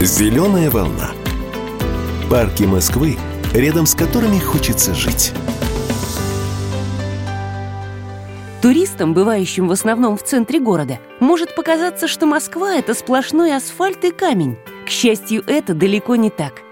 Зеленая волна. Парки Москвы, рядом с которыми хочется жить. Туристам, бывающим в основном в центре города, может показаться, что Москва – это сплошной асфальт и камень. К счастью, это далеко не так.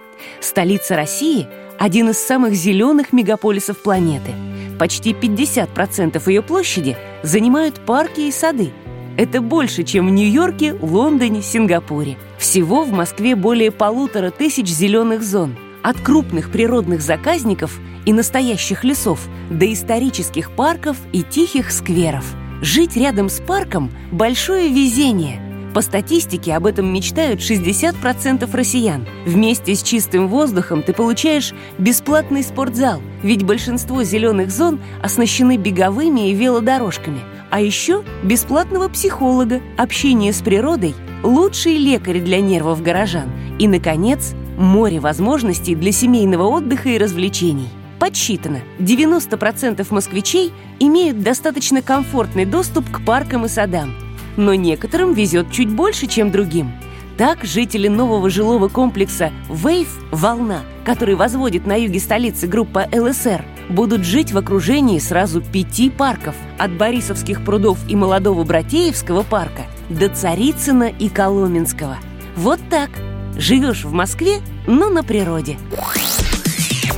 Столица России – один из самых зеленых мегаполисов планеты. Почти 50% ее площади занимают парки и сады – это больше, чем в Нью-Йорке, Лондоне, Сингапуре. Всего в Москве более полутора тысяч зеленых зон. От крупных природных заказников и настоящих лесов до исторических парков и тихих скверов. Жить рядом с парком – большое везение – по статистике об этом мечтают 60% россиян. Вместе с чистым воздухом ты получаешь бесплатный спортзал, ведь большинство зеленых зон оснащены беговыми и велодорожками. А еще бесплатного психолога, общение с природой, лучший лекарь для нервов горожан и, наконец, море возможностей для семейного отдыха и развлечений. Подсчитано, 90% москвичей имеют достаточно комфортный доступ к паркам и садам. Но некоторым везет чуть больше, чем другим. Так жители нового жилого комплекса «Вейв» – «Волна», который возводит на юге столицы группа ЛСР, будут жить в окружении сразу пяти парков от Борисовских прудов и Молодого Братеевского парка до Царицына и Коломенского. Вот так. Живешь в Москве, но на природе.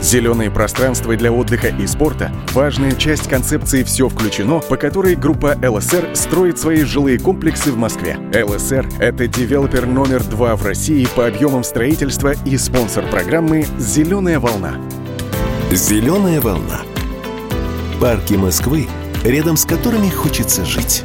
Зеленые пространства для отдыха и спорта – важная часть концепции «Все включено», по которой группа ЛСР строит свои жилые комплексы в Москве. ЛСР – это девелопер номер два в России по объемам строительства и спонсор программы «Зеленая волна». Зеленая волна. Парки Москвы, рядом с которыми хочется жить.